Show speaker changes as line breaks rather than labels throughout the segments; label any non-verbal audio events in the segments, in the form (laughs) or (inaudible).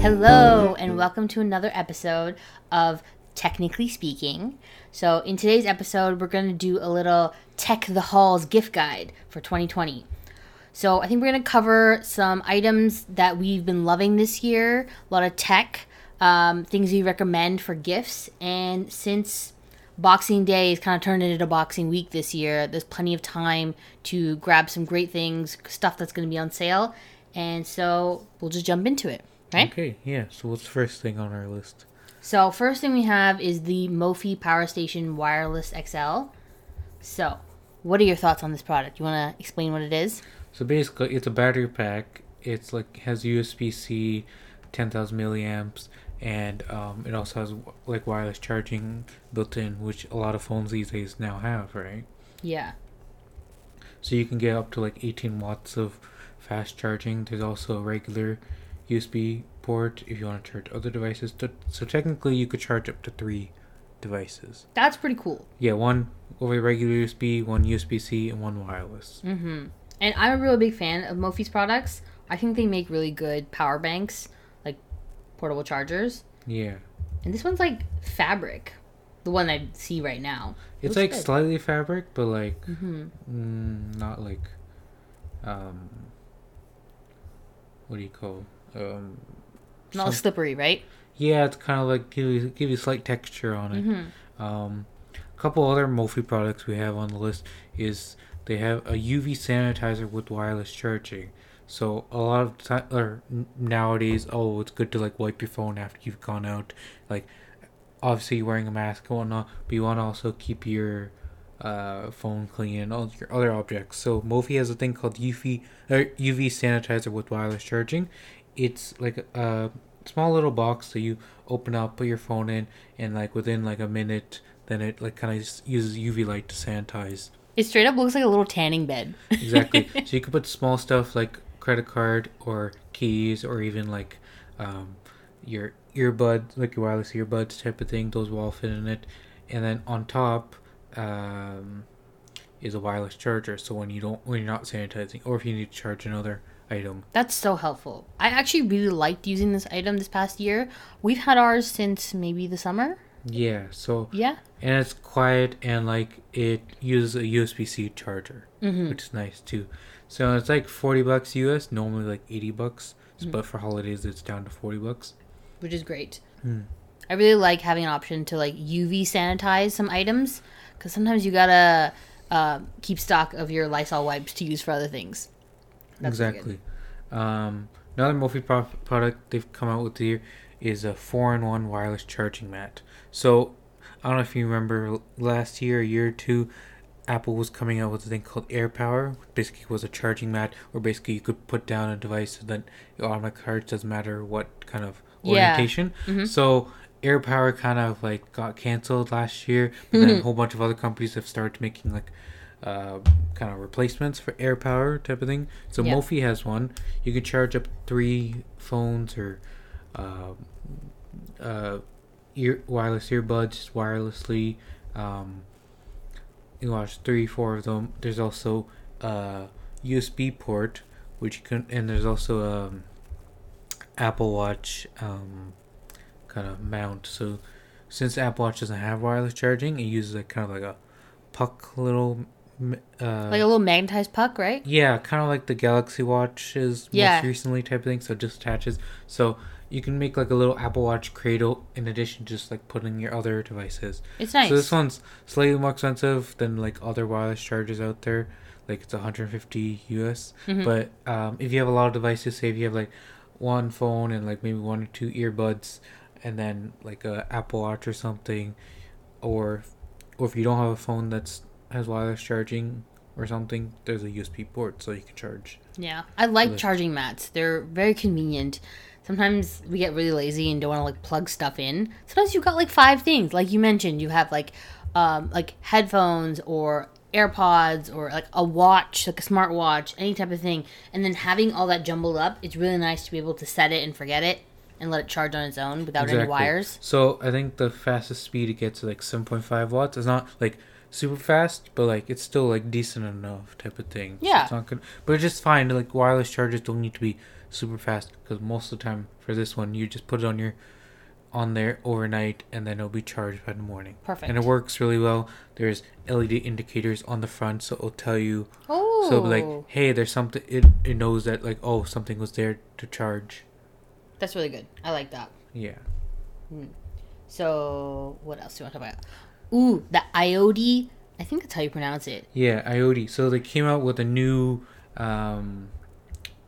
Hello, and welcome to another episode of Technically Speaking. So, in today's episode, we're going to do a little Tech the Halls gift guide for 2020. So, I think we're going to cover some items that we've been loving this year, a lot of tech, um, things we recommend for gifts, and since Boxing Day is kind of turned into Boxing Week this year, there's plenty of time to grab some great things, stuff that's going to be on sale, and so we'll just jump into it, right?
Okay, yeah. So what's the first thing on our list?
So first thing we have is the Mophie Power Station Wireless XL. So, what are your thoughts on this product? You want to explain what it is?
So basically, it's a battery pack. It's like has USB C, ten thousand milliamps, and um, it also has like wireless charging built in, which a lot of phones these days now have, right?
Yeah.
So you can get up to like eighteen watts of fast charging. There's also a regular USB port if you want to charge other devices. So technically, you could charge up to three devices.
That's pretty cool.
Yeah, one over regular USB, one USB C, and one wireless.
Mm-hmm. And I'm a really big fan of Mophie's products. I think they make really good power banks, portable chargers.
Yeah.
And this one's like fabric, the one I see right now.
It's like
good.
slightly fabric, but like
Mm-hmm.
mm, not like um what do you call um
Not
some-
slippery, right?
yeah it's kind of like give you give you slight texture on it
Mm-hmm.
um a couple other Mophie products we have on the list is they have a UV sanitizer with wireless charging so a lot of time or nowadays oh it's good to like wipe your phone after you've gone out like obviously you're wearing a mask and whatnot but you want to also keep your uh, phone clean and all your other objects. So Mophie has a thing called UV or UV sanitizer with wireless charging. It's like a small little box that you open up, put your phone in, and like within like a minute, then it like kind of uses UV light to sanitize.
It straight up looks like a little tanning bed.
Exactly. (laughs) so you could put small stuff like credit card or keys or even like um, your earbuds, like your wireless earbuds type of thing. Those will all fit in it. And then on top um, is a wireless charger. So when you don't, when you're not sanitizing, or if you need to charge another item,
That's so helpful. I actually really liked using this item this past year. We've had ours since maybe the summer.
yeah. So
Yeah.
and it's quiet and like it uses a USB C charger,
Mm-hmm.
which is nice too. So it's like forty bucks US. Normally like eighty bucks,
Mm.
but for holidays it's down to forty bucks.
Which is great.
Hmm.
I really like having an option to like UV sanitize some items because sometimes you gotta uh, keep stock of your Lysol wipes to use for other things. That's
exactly. Um, another Mophie pro- product they've come out with here is a four-in-one wireless charging mat. So I don't know if you remember last year, a year or two, Apple was coming out with a thing called AirPower, which basically was a charging mat where basically you could put down a device and then it automatically charge doesn't matter what kind of
Yeah.
orientation.
Mhm.
So AirPower kind of like got canceled last year, but (laughs) then a whole bunch of other companies have started making like uh, kind of replacements for AirPower type of thing. So
Yeah.
Mophie has one. You can charge up three phones or uh, uh, ear wireless earbuds wirelessly. Um, you watch three, four of them. There's also a USB port, which you can, and there's also a um, Apple Watch um, kind of mount. So since Apple Watch doesn't have wireless charging, it uses like kind of like a puck little. Uh,
Like a little magnetized puck, right?
yeah, kind of like the Galaxy Watches
Yeah.
most recently type of thing. So it just attaches. So you can make like a little Apple Watch cradle in addition to just like putting your other devices.
It's nice.
So this one's slightly more expensive than like other wireless chargers out there. Like it's 150 US.
Mhm.
But um, if you have a lot of devices, say if you have like one phone and like maybe one or two earbuds, and then like a Apple Watch or something, or or if you don't have a phone that's has wireless charging or something, there's a USB port so you can charge.
Yeah, I like charging mats. They're very convenient. Sometimes we get really lazy and don't want to like plug stuff in. Sometimes you've got like five things, like you mentioned. You have like, um, like headphones or AirPods or like a watch, like a smart watch, any type of thing. And then having all that jumbled up, it's really nice to be able to set it and forget it and let it charge on its own without any wires.
So I think the fastest speed it gets is like 7.5 watts. It's not like super fast, but like it's still like decent enough type of thing. So
Yeah.
it's not good, but it's just fine. Like wireless chargers don't need to be super fast because most of the time for this one, you just put it on your on there overnight and then it'll be charged by the morning.
Perfect.
And it works really well. There's LED indicators on the front, so it'll tell you.
Oh.
So like, hey, there's something. It it knows that like, oh, something was there to charge.
That's really good. I like that.
Yeah.
So what else do you want to talk about? Ooh, the iOttie. I think that's how you pronounce it.
Yeah, iOttie. So they came out with a new um,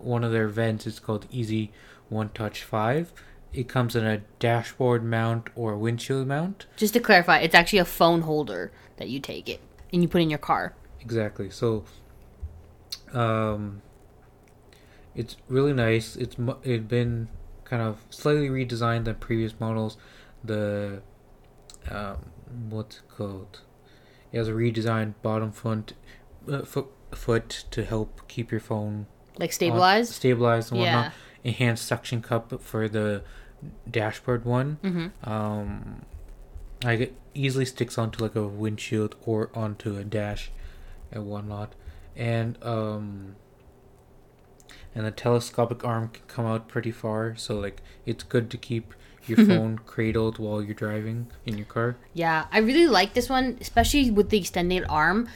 one of their vents. It's called Easy One Touch Five. It comes in a dashboard mount or windshield mount.
Just to clarify, it's actually a phone holder that you take it and you put in your car.
Exactly. So, um, it's really nice. It's it been kind of slightly redesigned than previous models. The um, what's it called? It has a redesigned bottom front uh, foot foot to help keep your phone
Like
on-
stabilized.
stabilized and
Yeah.
whatnot. Enhanced suction cup for the dashboard one.
Mm-hmm.
Um, like it easily sticks onto like a windshield or onto a dash and whatnot, and um, and the telescopic arm can come out pretty far, so like it's good to keep your (laughs) phone cradled while you're driving in your car.
Yeah, I really like this one, especially with the extended arm.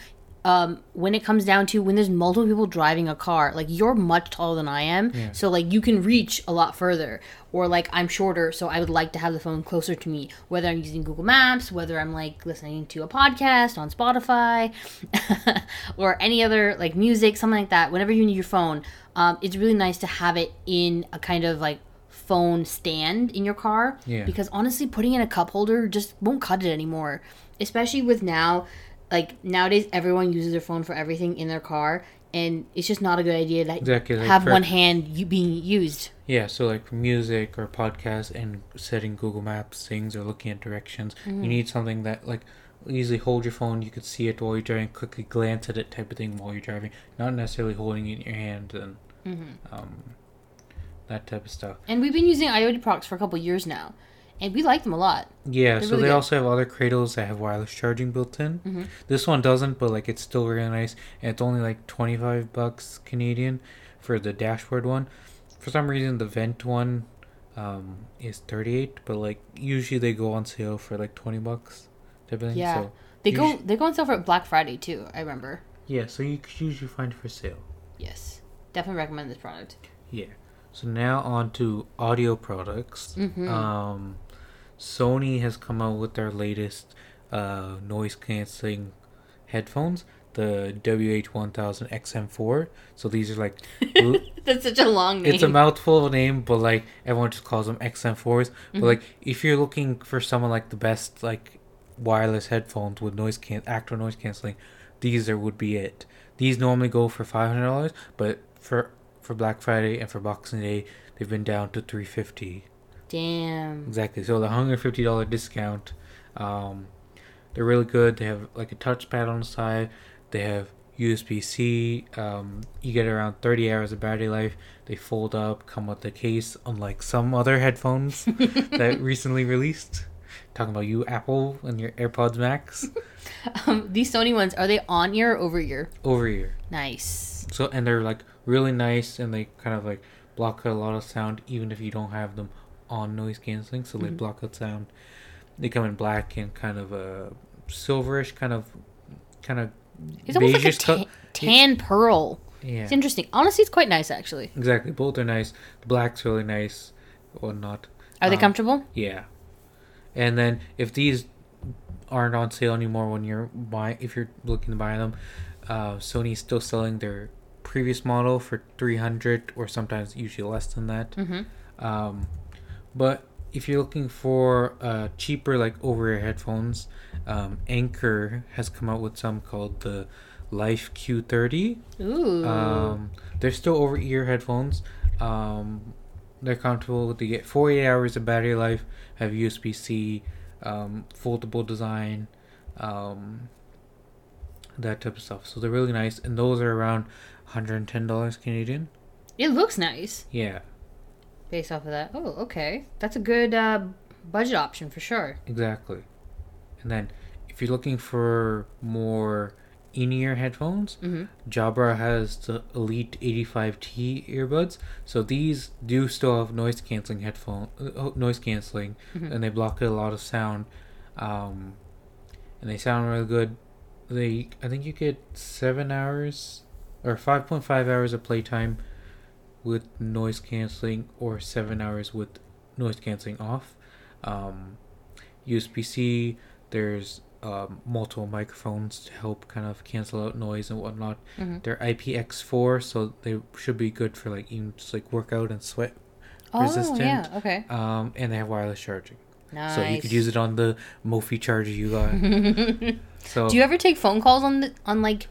Um, when it comes down to when there's multiple people driving a car, like you're much taller than I am,
Yeah.
so like you can reach a lot further. Or like I'm shorter, so I would like to have the phone closer to me, whether I'm using Google Maps, whether I'm like listening to a podcast on Spotify, (laughs) or any other like music, something like that. Whenever you need your phone, um, it's really nice to have it in a kind of like phone stand in your car
Yeah.
because honestly putting in a cup holder just won't cut it anymore especially with now like nowadays everyone uses their phone for everything in their car and it's just not a good idea to
Exactly, like
have
for-
one hand you being used
Yeah, so like music or podcast and setting Google Maps things or looking at directions,
Mm-hmm.
you need something that like easily hold your phone. You could see it while you're driving, quickly glance at it, type of thing while you're driving, not necessarily holding it in your hand and
Mm-hmm.
um, that type of stuff.
and we've been using iOttie products for a couple years now and we like them a lot
Yeah,
They're
so
really
they
good.
also have other cradles that have wireless charging built in.
Mm-hmm.
This one doesn't, but like it's still really nice, and it's only like twenty five bucks Canadian for the dashboard one. For some reason, the vent one um, is thirty eight, but like usually they go on sale for like twenty bucks.
Yeah.
So
they go they go on sale for black friday too i remember
yeah, so you could usually find it for sale.
yes definitely recommend this product
Yeah. So now on to audio products.
Mhm.
Um, Sony has come out with their latest uh, noise canceling headphones, the WH1000 XM4. So these are like, (laughs)
that's such a long name
it's a mouthful of a name, but like everyone just calls them XM4s. But like if you're looking for someone like the best like wireless headphones with noise can actual noise canceling, these are would be it. These normally go for five hundred dollars, but for for Black Friday and for Boxing Day, they've been down to three fifty.
Damn
Exactly. So the hundred fifty dollar discount. Um, they're really good. They have like a touchpad on the side. They have USB C. Um, you get around thirty hours of battery life. They fold up, come with a case, unlike some other headphones (laughs) that recently released. Talking about you, Apple, and your AirPods Max (laughs)
um, these sony ones are they on ear or over ear
over here.
nice
So and they're like really nice, and they kind of like block a lot of sound, even if you don't have them on noise canceling. So they
Mhm.
block out sound. They come in black and kind of a silverish, kind of, kind of
it's almost like a
beigeish
ta-
co-
tan pearl
Yeah,
it's interesting honestly it's quite nice actually
exactly. Both are nice. The black's really nice, or not.
are they
Um,
comfortable
Yeah. And then if these aren't on sale anymore when you're buy if you're looking to buy them, uh, Sony's still selling their previous model for three hundred or sometimes usually less than that.
mm-hmm
Um, but if you're looking for uh, cheaper like over-ear headphones, um, Anker has come out with some called the Life Q30.
ooh
Um, they're still over ear headphones. Um, they're comfortable. They get 48 hours of battery life. Have USB C, um, foldable design, um, that type of stuff. So they're really nice, and those are around 110 dollars Canadian.
it looks nice
Yeah,
based off of that. Oh, okay. That's a good uh, budget option for sure.
exactly. And then if you're looking for more in-ear headphones,
Mm-hmm.
Jabra has the Elite 85T earbuds. So these do still have noise canceling headphone uh, noise canceling,
Mhm.
and they block a lot of sound, um, and they sound really good. They I think you get seven hours or 5.5 hours of playtime with noise canceling, or seven hours with noise canceling off. Um, USB C. There's um, multiple microphones to help kind of cancel out noise and whatnot.
Mhm.
They're IPX4, so they should be good for like even just like workout and sweat.
Oh,
Resistant.
yeah. Okay.
Um, and they have wireless charging,
Nice.
so you could use it on the Mophie charger you got. (laughs) so
Do you ever take phone calls on the, on like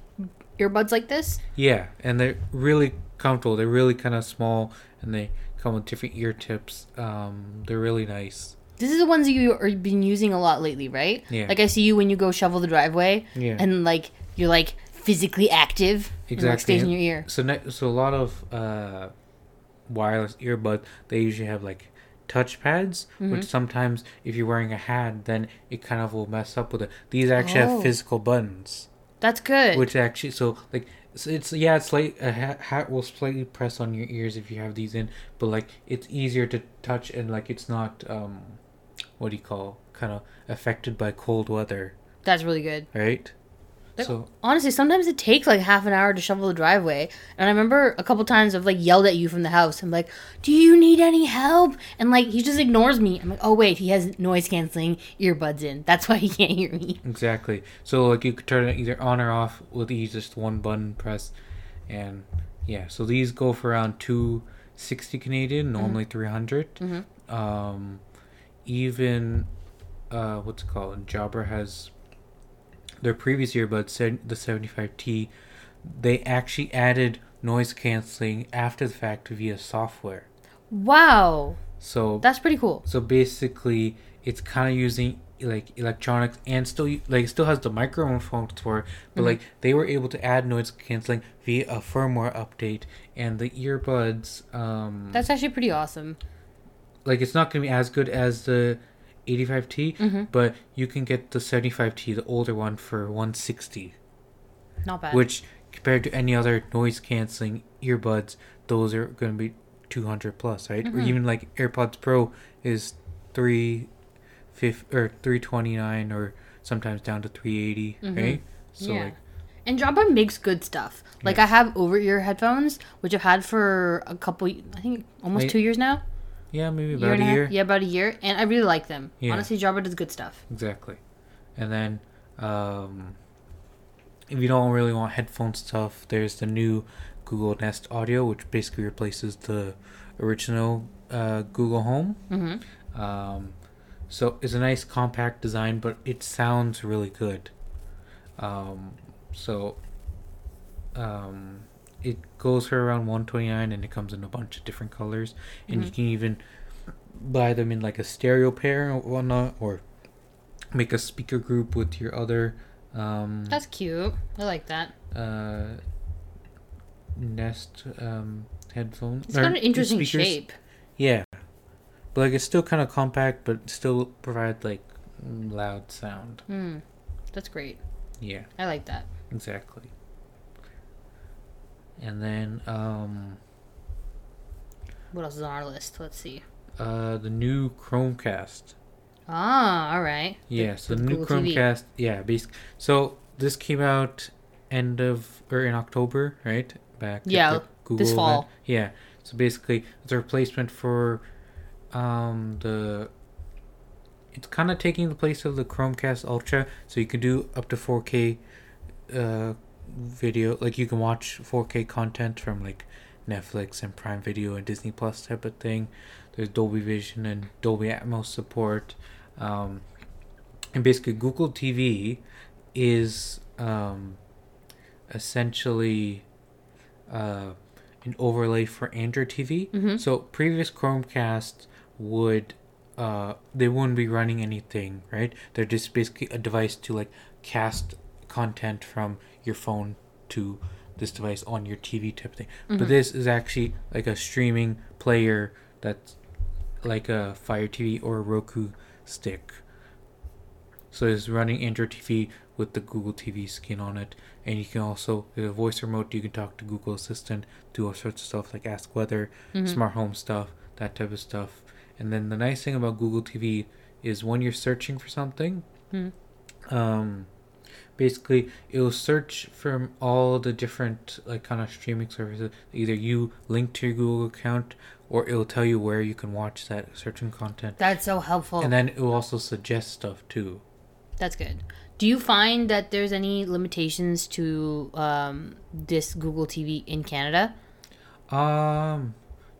earbuds like this?
yeah, and they're really comfortable. They're really kind of small, and they come with different ear tips. Um, they're really nice.
This is the ones you are been using a lot lately, right?
Yeah.
Like I see you when you go shovel the driveway,
Yeah.
and like you're like physically active. And, like,
Exactly.
stays in your ear.
So ne- so a lot of uh, wireless earbud they usually have like touch pads,
Mm-hmm.
which sometimes if you're wearing a hat, then it kind of will mess up with it. These actually
Oh.
have physical buttons,
That's good.
which actually so like so it's yeah it's like a hat, hat will slightly press on your ears if you have these in, but like it's easier to touch and like it's not um what do you call kind of affected by cold weather,
That's really good.
right?
That-
So
Honestly, sometimes it takes like half an hour to shovel the driveway. And I remember a couple times I've like yelled at you from the house. I'm like, "Do you need any help?" And like he just ignores me. I'm like, "Oh wait, he has noise canceling earbuds in. That's why he can't hear me." (laughs)
Exactly. So like you could turn it either on or off with just one button press, and yeah. So these go for around two sixty Canadian, normally three
Mhm.
Um, even uh, what's it called? Jabra has their previous earbuds, the seventy five T. They actually added noise canceling after the fact via software.
Wow,
So
that's pretty cool.
so basically, it's kind of using like electronics and still like it still has the microphones for it, but
Mhm.
like they were able to add noise canceling via a firmware update and the earbuds. Um,
That's actually pretty awesome.
like it's not gonna be as good as the 85T,
Mhm.
but you can get the 75T, the older one, for 160,
Not bad.
which compared to any other noise canceling earbuds, those are gonna be 200 plus, right? Or
Mhm.
even like AirPods Pro is three fif- or 329 or sometimes down to 380
Mhm.
right so
yeah.
like
and Jabra makes good stuff. Like
Yeah.
I have over ear headphones, which I've had for a couple, I think almost two years now.
Yeah maybe about
and
a
half-
year
Yeah, about a year, and I really like them.
Yeah.
Honestly, Jabra does good stuff.
exactly and then um if you don't really want headphone stuff there's the new google nest audio which basically replaces the original uh, google home
Mm-hmm.
Um, so it's a nice compact design, but it sounds really good. Um, so um, it goes for around 129 and it comes in a bunch of different colors. And you
Mhm.
can even buy them in like a stereo pair or whatnot, or make a speaker group with your other um,
That's cute. I like that.
uh, Nest um, headphones.
It's got an interesting
speakers.
shape.
Yeah. But like it's still kind of compact, but still provide like loud sound.
Hmm. That's great.
Yeah,
I like that.
exactly. And then um
What else is on our list? Let's see.
uh the new Chromecast.
Ah, all right.
Yeah, so
with
the new
Google TV.
Chromecast. Yeah, basic. So this came out end of or in October, right? Back
Yeah,
the Google
this
event.
fall.
Yeah. So basically, it's a replacement for um the. It's kind of taking the place of the Chromecast Ultra, so you can do up to 4K uh video. Like you can watch 4K content from like Netflix and Prime Video and Disney Plus type of thing. There's Dolby Vision and Dolby Atmos support. Um, and basically, Google TV is um, essentially uh, an overlay for Android TV.
Mhm.
So previous Chromecast would uh, they wouldn't be running anything, right? They're just basically a device to like cast content from your phone to this device on your TV type thing. But
Mhm.
this is actually like a streaming player that's like a Fire TV or a Roku stick. So it's running Android TV with the Google TV skin on it, and you can also with a voice remote you can talk to Google Assistant, do all sorts of stuff like ask weather,
Mhm.
smart home stuff, that type of stuff. And then the nice thing about Google TV is when you're searching for something,
Hmm.
um, basically it'll search from all the different like kind of streaming services. Either you link to your Google account, or it'll tell you where you can watch that certain content.
That's so helpful.
And then it will also suggest stuff too.
That's good. Do you find that there's any limitations to um, this Google TV in Canada?
Um,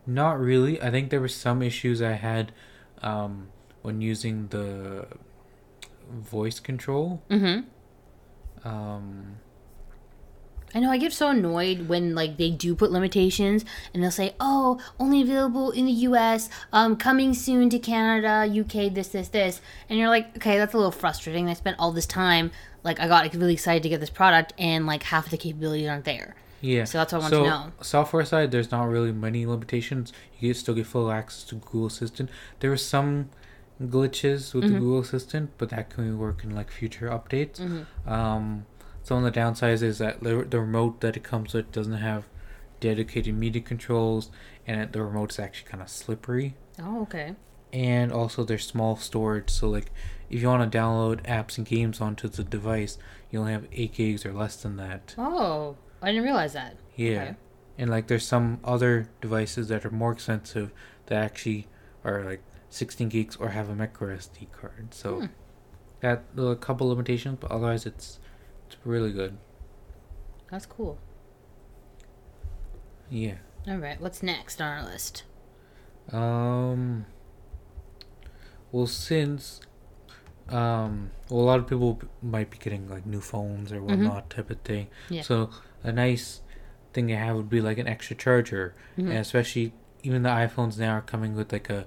not really. I think there were some issues I had um, when using the voice control.
Mm-hmm.
Um,
I know I get so annoyed when like they do put limitations and they'll say, "Oh, only available in the U.S. Um, coming soon to Canada, UK, this, this, this," and you're like, "Okay, that's a little frustrating." I spent all this time, like I got like, really excited to get this product, and like half of the capabilities aren't there.
yeah.
So that's what I want
so,
to know.
software side, there's not really many limitations. You still get full access to Google Assistant. There were some glitches with
Mm-hmm.
the Google Assistant, but that can work in like future updates.
Mm-hmm.
Um, some of the downsides is that the, remote that it comes with doesn't have dedicated media controls, and the remote's actually kind of slippery.
Oh, okay.
And also, there's small storage, so like if you want to download apps and games onto the device, you only have eight gigs or less than that.
Oh, I didn't realize that.
Yeah.
Okay.
And like there's some other devices that are more expensive that actually are like 16 gigs or have a micro SD card. So
Hmm.
that a couple limitations, but otherwise it's it's really good.
That's cool.
Yeah.
All right, what's next on our list?
Um well since um well, a lot of people might be getting like new phones or whatnot type of thing.
Yeah.
So a nice thing to have would be like an extra charger.
Mhm.
and especially even the iPhones now are coming with like a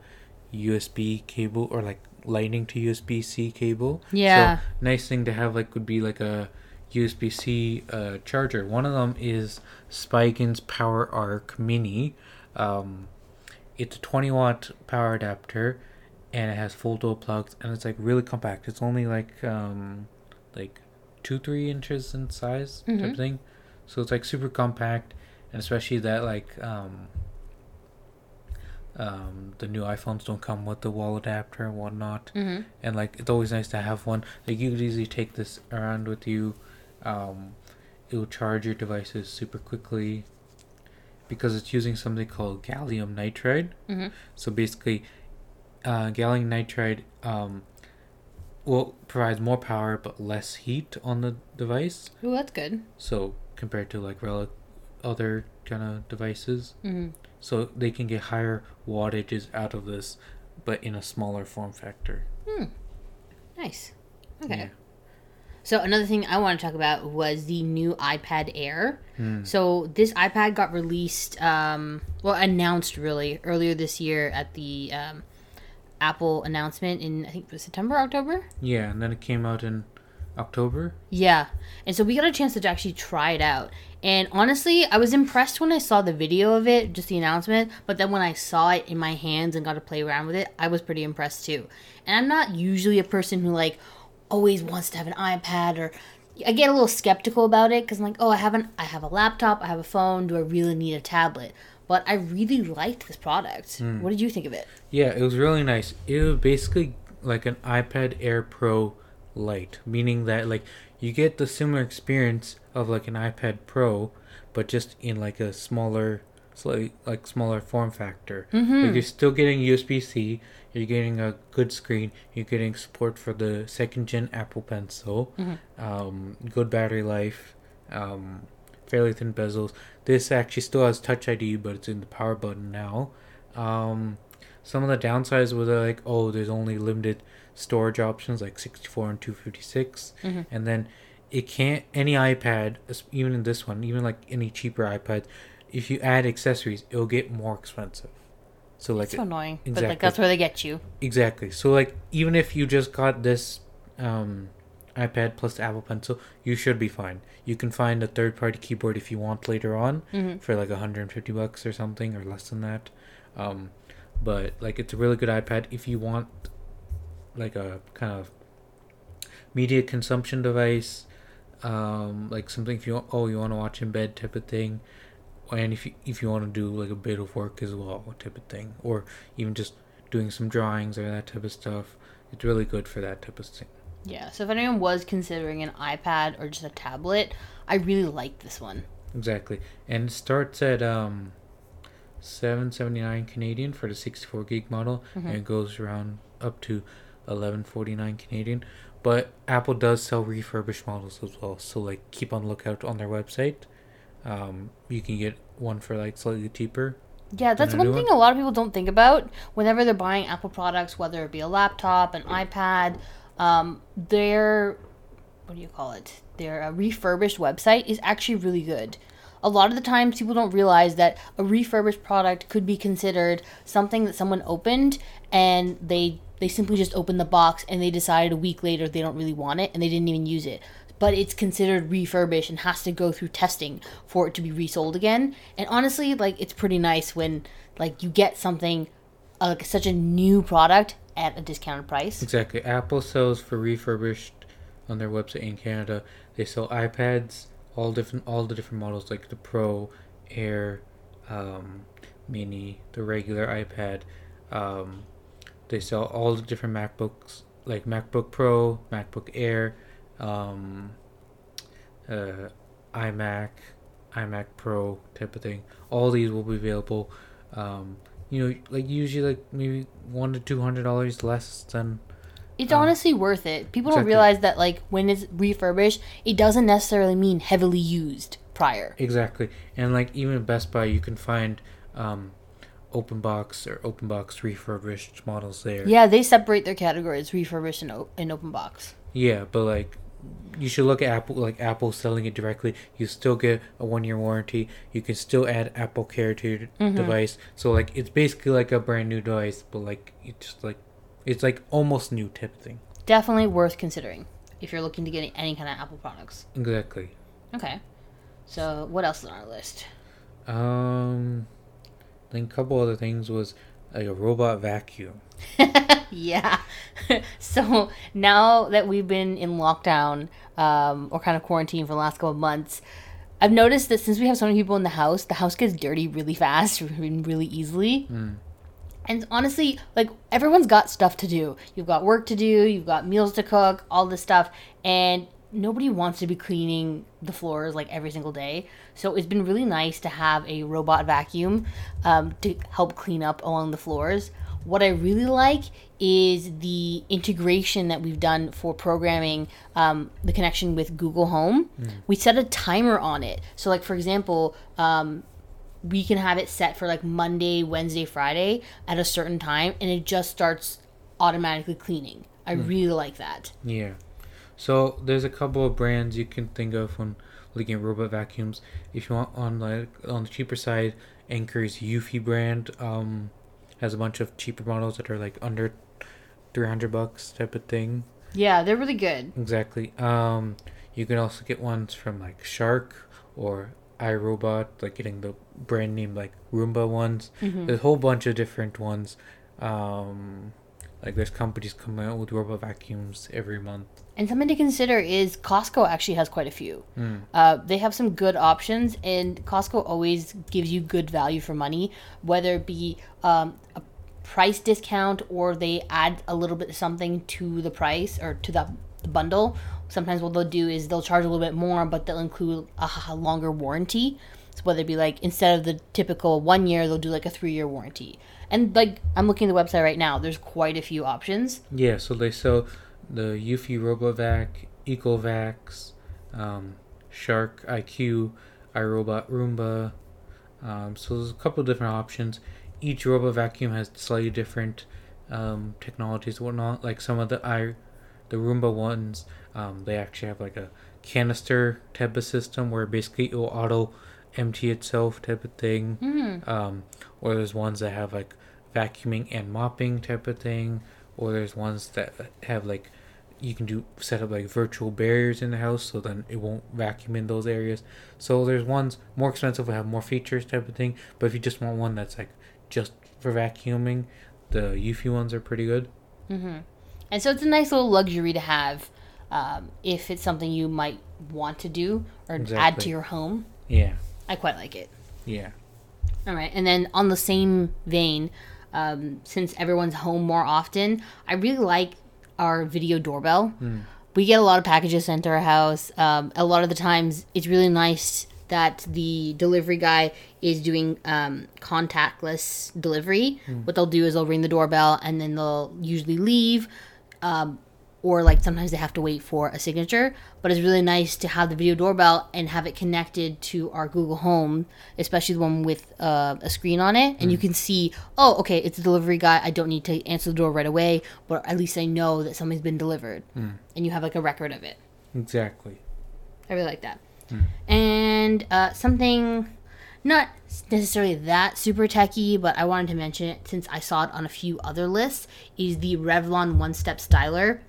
USB cable or like lightning to USB C cable.
Yeah.
So nice thing to have like would be like a USB C uh, charger. One of them is Spigen's Power Arc Mini. Um, it's a 20 watt power adapter, and it has full dual plugs, and it's like really compact. It's only like um, like two three inches in size type
Mhm.
thing, so it's like super compact, and especially that like um, um, the new iPhones don't come with the wall adapter and whatnot
Mm-hmm.
and like it's always nice to have one. Like you could easily take this around with you. Um, it will charge your devices super quickly because it's using something called gallium nitride.
Mm-hmm.
So basically, uh, gallium nitride um, will provides more power but less heat on the device.
Oh, that's good.
So compared to like rel- other kind of devices,
Mm-hmm.
So they can get higher wattages out of this, but in a smaller form factor.
Hmm. Nice. Okay.
Yeah.
So another thing I want to talk about was the new iPad Air.
Hmm.
So this iPad got released, um, well, announced really earlier this year at the um, Apple announcement in I think it was September, October.
Yeah, and then it came out in October.
Yeah, and so we got a chance to actually try it out. And honestly, I was impressed when I saw the video of it, just the announcement. But then when I saw it in my hands and got to play around with it, I was pretty impressed too. And I'm not usually a person who like always wants to have an iPad or I get a little skeptical about it because I'm like, oh, I haven't, I have a laptop, I have a phone. Do I really need a tablet? But I really liked this product. Hmm. What did you think of it?
Yeah, it was really nice. It was basically like an iPad Air Pro Lite, meaning that like you get the similar experience of like an iPad Pro, but just in like a smaller, slightly like smaller form factor. Like you're still getting USB C. You're getting a good screen. You're getting support for the second gen Apple Pencil. Um, good battery life. Um, fairly thin bezels. This actually still has Touch ID, but it's in the power button now. Um, some of the downsides were like, oh, there's only limited storage options like 64 and 256, and then it can't any iPad, even in this one, even like any cheaper iPad, if you add accessories, it'll get more expensive. So like
so annoying, but like
exactly.
that's where they get you.
Exactly. So like even if you just got this um, iPad plus Apple Pencil, you should be fine. You can find a third party keyboard if you want later on
Mhm.
for like 150 bucks or something or less than that. Um, but like it's a really good iPad if you want like a kind of media consumption device, um, like something if you oh you want to watch in bed type of thing, and if you, if you want to do like a bit of work as well type of thing, or even just doing some drawings or that type of stuff, it's really good for that type of thing.
Yeah. So if anyone was considering an iPad or just a tablet, I really like this one.
Exactly, and it starts at um, seven seventy nine Canadian for the sixty four gig model,
Mm-hmm.
and it goes around up to eleven forty nine Canadian. But Apple does sell refurbished models as well, so like keep on lookout on their website. Um, you can get one for like slightly cheaper.
Yeah, that's one thing
one?
a lot of people don't think about whenever they're buying Apple products, whether it be a laptop, an iPad. Um, their what do you call it? Their uh, refurbished website is actually really good. A lot of the times, people don't realize that a refurbished product could be considered something that someone opened and they they simply just opened the box and they decided a week later they don't really want it and they didn't even use it but it's considered refurbished and has to go through testing for it to be resold again. And honestly, like it's pretty nice when like you get something uh, like such a new product at a discounted price.
Exactly. Apple sells for refurbished on their website in Canada. They sell iPads, all different, all the different models like the Pro, Air, um, Mini, the regular iPad. Um, they sell all the different MacBooks, like MacBook Pro, MacBook Air, um, uh, iMac, iMac Pro type of thing. All these will be available. Um, you know, like usually like maybe one to two hundred dollars less than
It's
Um,
honestly worth it. People don't realize that like when it's refurbished, it doesn't necessarily mean heavily used prior.
exactly. And like even Best Buy, you can find um, open box or open box refurbished models there.
Yeah, they separate their categories: refurbished and, o- and open box.
Yeah, but like you should look at Apple like Apple selling it directly. You still get a one year warranty. You can still add Apple Care to your
Mm-hmm.
device. So like it's basically like a brand new device, but like it's just like it's like almost new type thing.
Definitely worth considering if you're looking to get any kind of Apple products.
Exactly.
Okay. So what else is on our list?
Um, then a couple other things was like a robot vacuum. (laughs)
yeah. (laughs) so now that we've been in lockdown um, or kind of quarantine for the last couple of months, I've noticed that since we have so many people in the house, the house gets dirty really fast and (laughs) really easily. And honestly, like everyone's got stuff to do. You've got work to do, you've got meals to cook, all this stuff, and nobody wants to be cleaning the floors like every single day. So it's been really nice to have a robot vacuum um, to help clean up along the floors. What I really like is the integration that we've done for programming um, the connection with Google Home. We set a timer on it. So, like for example, um, we can have it set for like Monday, Wednesday, Friday at a certain time, and it just starts automatically cleaning. I really like that.
Yeah. So there's a couple of brands you can think of when looking at robot vacuums. If you want on like on the cheaper side, Anker's Eufy brand um has a bunch of cheaper models that are like under three hundred bucks type of thing.
Yeah, they're really good.
Exactly. Um, you can also get ones from like Shark or iRobot, like getting the brand name like Roomba ones. There's a whole bunch of different ones. Um, like there's companies coming out with robot vacuums every month.
And something to consider is Costco actually has quite a few. Uh, they have some good options, and Costco always gives you good value for money, whether it be um, a price discount or they add a little bit something to the price or to the, the bundle. Sometimes what they'll do is they'll charge a little bit more, but they'll include a, longer warranty. So whether it be like instead of the typical one year, they'll do like a three year warranty. And like I'm looking at the website right now, there's quite a few options.
Yeah, so they sell the Eufy RoboVac, Ecovacs, um, Shark IQ, iRobot Roomba. Um, so there's a couple of different options. Each robot vacuum has slightly different um, technologies and whatnot. Like some of the i, the Roomba ones, um, they actually have like a canister type of system where basically it will auto empty itself type of thing. Um, or there's ones that have like vacuuming and mopping type of thing. Or there's ones that have like you can do set up like virtual barriers in the house so then it won't vacuum in those areas. So there's ones more expensive that have more features type of thing. But if you just want one that's like just for vacuuming, the Eufy ones are pretty good.
And so it's a nice little luxury to have. um, if it's something you might want to do or add to your home.
Yeah.
I quite like it.
Yeah.
All right, and then on the same vein, um, since everyone's home more often, I really like our video doorbell. We get a lot of packages sent to our house. Um, a lot of the times, it's really nice that the delivery guy is doing um, contactless delivery. What they'll do is they'll ring the doorbell and then they'll usually leave. Um, or like sometimes they have to wait for a signature but it's really nice to have the video doorbell and have it connected to our google home especially the one with uh, a screen on it and you can see oh okay it's a delivery guy i don't need to answer the door right away but at least i know that something's been delivered and you have like a record of it
Exactly.
I really like that. And uh, something not necessarily that super techy, but I wanted to mention it since I saw it on a few other lists, is the Revlon One Step Styler.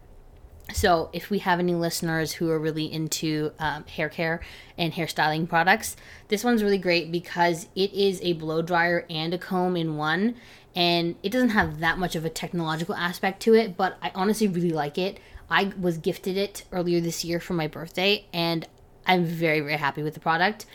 So, if we have any listeners who are really into um, hair care and hairstyling products, this one's really great because it is a blow dryer and a comb in one. And it doesn't have that much of a technological aspect to it, but I honestly really like it. I was gifted it earlier this year for my birthday, and I'm very, very happy with the product.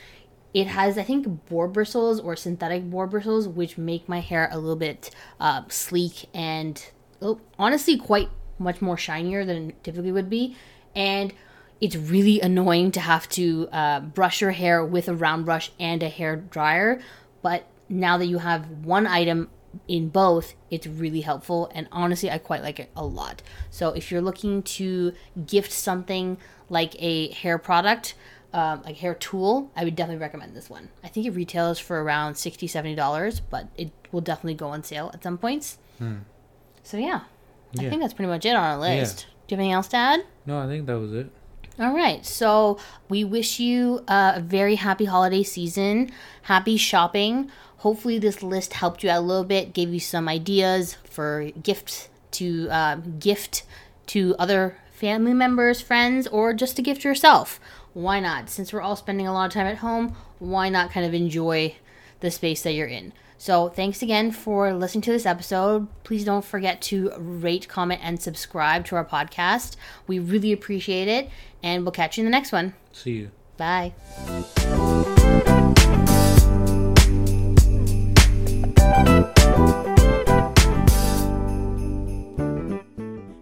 It has, I think, boar bristles or synthetic boar bristles, which make my hair a little bit uh, sleek and oh, honestly quite much more shinier than it typically would be. And it's really annoying to have to uh, brush your hair with a round brush and a hair dryer. But now that you have one item in both, it's really helpful. And honestly, I quite like it a lot. So if you're looking to gift something like a hair product, um, like hair tool, I would definitely recommend this one. I think it retails for around $60, $70, but it will definitely go on sale at some points. So yeah, I think that's pretty much it on our list. Do you have anything else to add?
No, I think that was it.
All right. So we wish you a very happy holiday season. Happy shopping. Hopefully, this list helped you out a little bit, gave you some ideas for gifts to uh, gift to other family members, friends, or just to gift yourself. Why not? Since we're all spending a lot of time at home, why not kind of enjoy the space that you're in? So, thanks again for listening to this episode. Please don't forget to rate, comment, and subscribe to our podcast. We really appreciate it, and we'll catch you in the next one.
See you.
Bye.